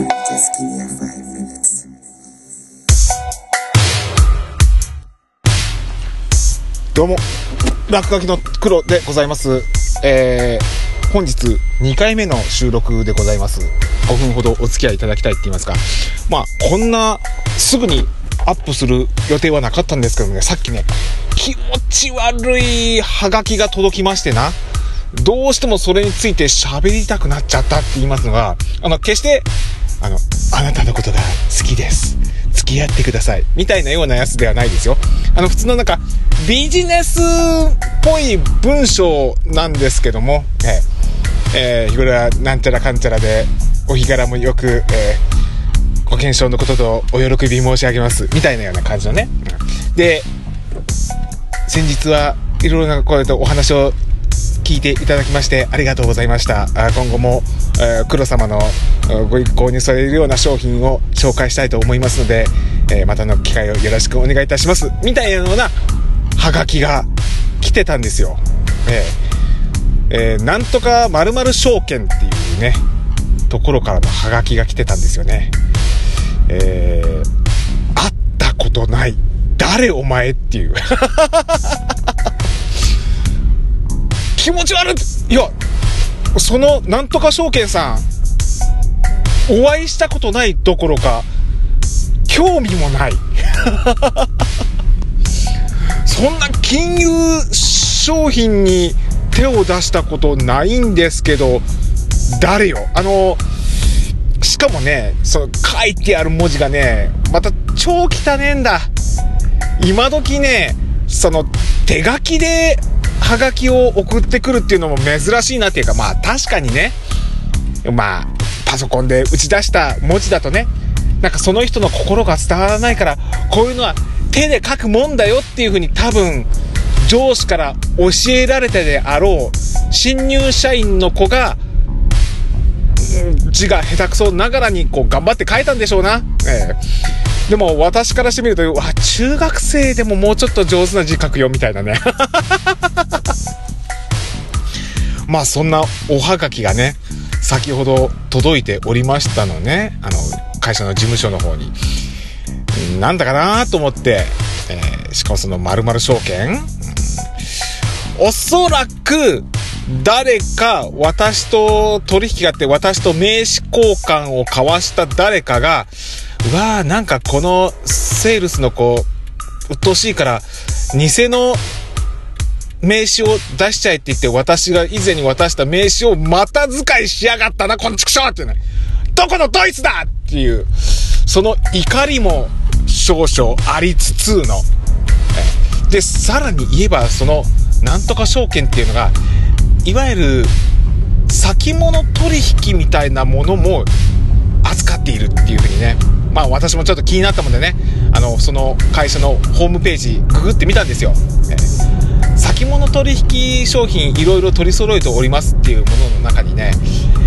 Just give me a five minutes. どうも、落書きの黒でございます。えー、本日2回目の収録でございます。5分ほどお付き合いいただきたいって言いますか。まあ、こんな、すぐにアップする予定はなかったんですけどね、さっきね、気持ち悪いハガキが届きましてな。どうしてもそれについて喋りたくなっちゃったって言いますのが、あの、決して、あの、あなたのことが好きです。付き合ってください。みたいなようなやつではないですよ。あの、普通のなんか、ビジネスっぽい文章なんですけども、えーえー日頃はなんちゃらかんちゃらで、お日柄もよく、えーご検証のこととお喜び申し上げます。みたいなような感じのね。で、先日はいろいろなこうやってお話を聞いていただきましてありがとうございました。あ今後も、えー黒様のご一行に添えるような商品を紹介したいと思いますので、えーまたの機会をよろしくお願いいたします。みたいなようなハガキが来てたんですよ。えーえーなんとか〇〇証券っていうね、ところからのハガキが来てたんですよね。えー会ったことない。誰お前っていう。気持ち悪いいや、そのなんとか証券さん、お会いしたことないどころか、興味もない。そんな金融商品に手を出したことないんですけど、誰よ？あの、しかもね、その書いてある文字がね、また超汚ねえんだ。今時ね、その手書きでハガキを送ってくるっていうのも珍しいなっていうか、まあ確かにね、まあパソコンで打ち出した文字だとね、なんかその人の心が伝わらないから、こういうのは手で書くもんだよっていうふうに多分上司から教えられてであろう新入社員の子が字が下手くそながらにこう頑張って書いたんでしょうな。ええでも私からしてみると、うわ、中学生でももうちょっと上手な字書くよみたいなね。まあそんなおはがきがね、先ほど届いておりましたのね。あの、会社の事務所の方に。なんだかなと思って、えーしかもその〇〇証券、うんおそらく、誰か私と取引があって私と名刺交換を交わした誰かが、うわーなんかこのセールスの子、鬱陶しいから、偽の名刺を出しちゃえって言って私が以前に渡した名刺をまた使いしやがったな、こんちくしょうってね。どこのドイツだっていう、その怒りも少々ありつつの。で、さらに言えば、その、なんとか証券っていうのが、いわゆる、先物取引みたいなものも扱っているっていうふうにね。まあ私もちょっと気になったもんでね、あの、その会社のホームページググってみたんですよ。え先物取引商品いろいろ取り揃えておりますっていうものの中にね、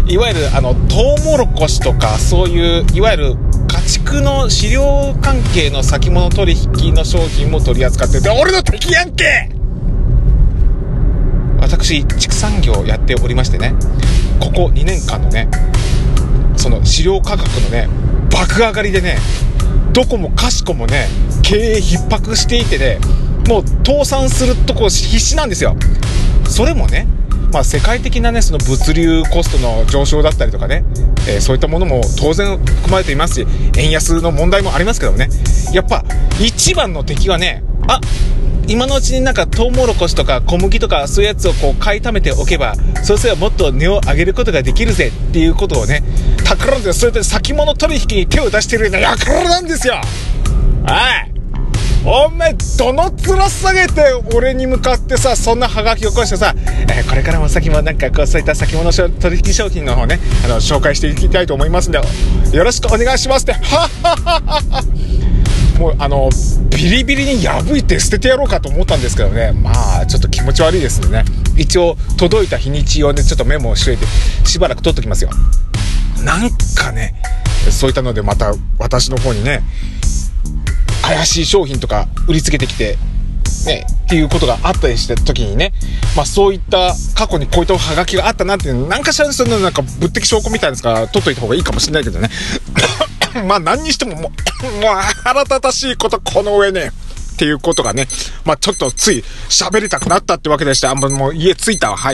いわゆるあの、トウモロコシとかそういう、いわゆる家畜の飼料関係の先物取引の商品も取り扱ってて、俺の敵やんけ！私、畜産業やっておりましてね、ここ2年間のね、その飼料価格のね、爆上がりでね、どこもかしこもね、経営逼迫していてね、もう倒産するとこ必死なんですよ。それもね、まあ世界的なね、その物流コストの上昇だったりとかね、えーそういったものも当然含まれていますし、円安の問題もありますけどもね、やっぱ一番の敵はね、あ、今のうちになんかトウモロコシとか小麦とかそういうやつをこう買い溜めておけば、そうすればもっと値を上げることができるぜっていうことをね、企んで、それで先物取引に手を出してるような輩なんですよ。はい。おめ、どの面下げて俺に向かってさ、そんなハガキを起こしてさ、えーこれからも先もなんかこうそういった先物取引商品の方ね、あの、紹介していきたいと思いますんで、よろしくお願いしますって、はっはっはっははもうあの、ビリビリに破いて捨ててやろうかと思ったんですけどね、まあ、ちょっと気持ち悪いですんでね。一応、届いた日にちをね、ちょっとメモをしといて、しばらく取っときますよ。なんかね、そういったのでまた私の方にね、怪しい商品とか売りつけてきて、ね、っていうことがあったりした時にね、まあそういった過去にこういったハガキがあったなっていうの、なんかしらのそのなんか物的証拠みたいですから、取っといた方がいいかもしれないけどね。まあ何にしてももう、もう腹立たしいことこの上ね。っていうことがね、まあちょっとつい喋りたくなったってわけでして、あんまもう家着いたわ。はい。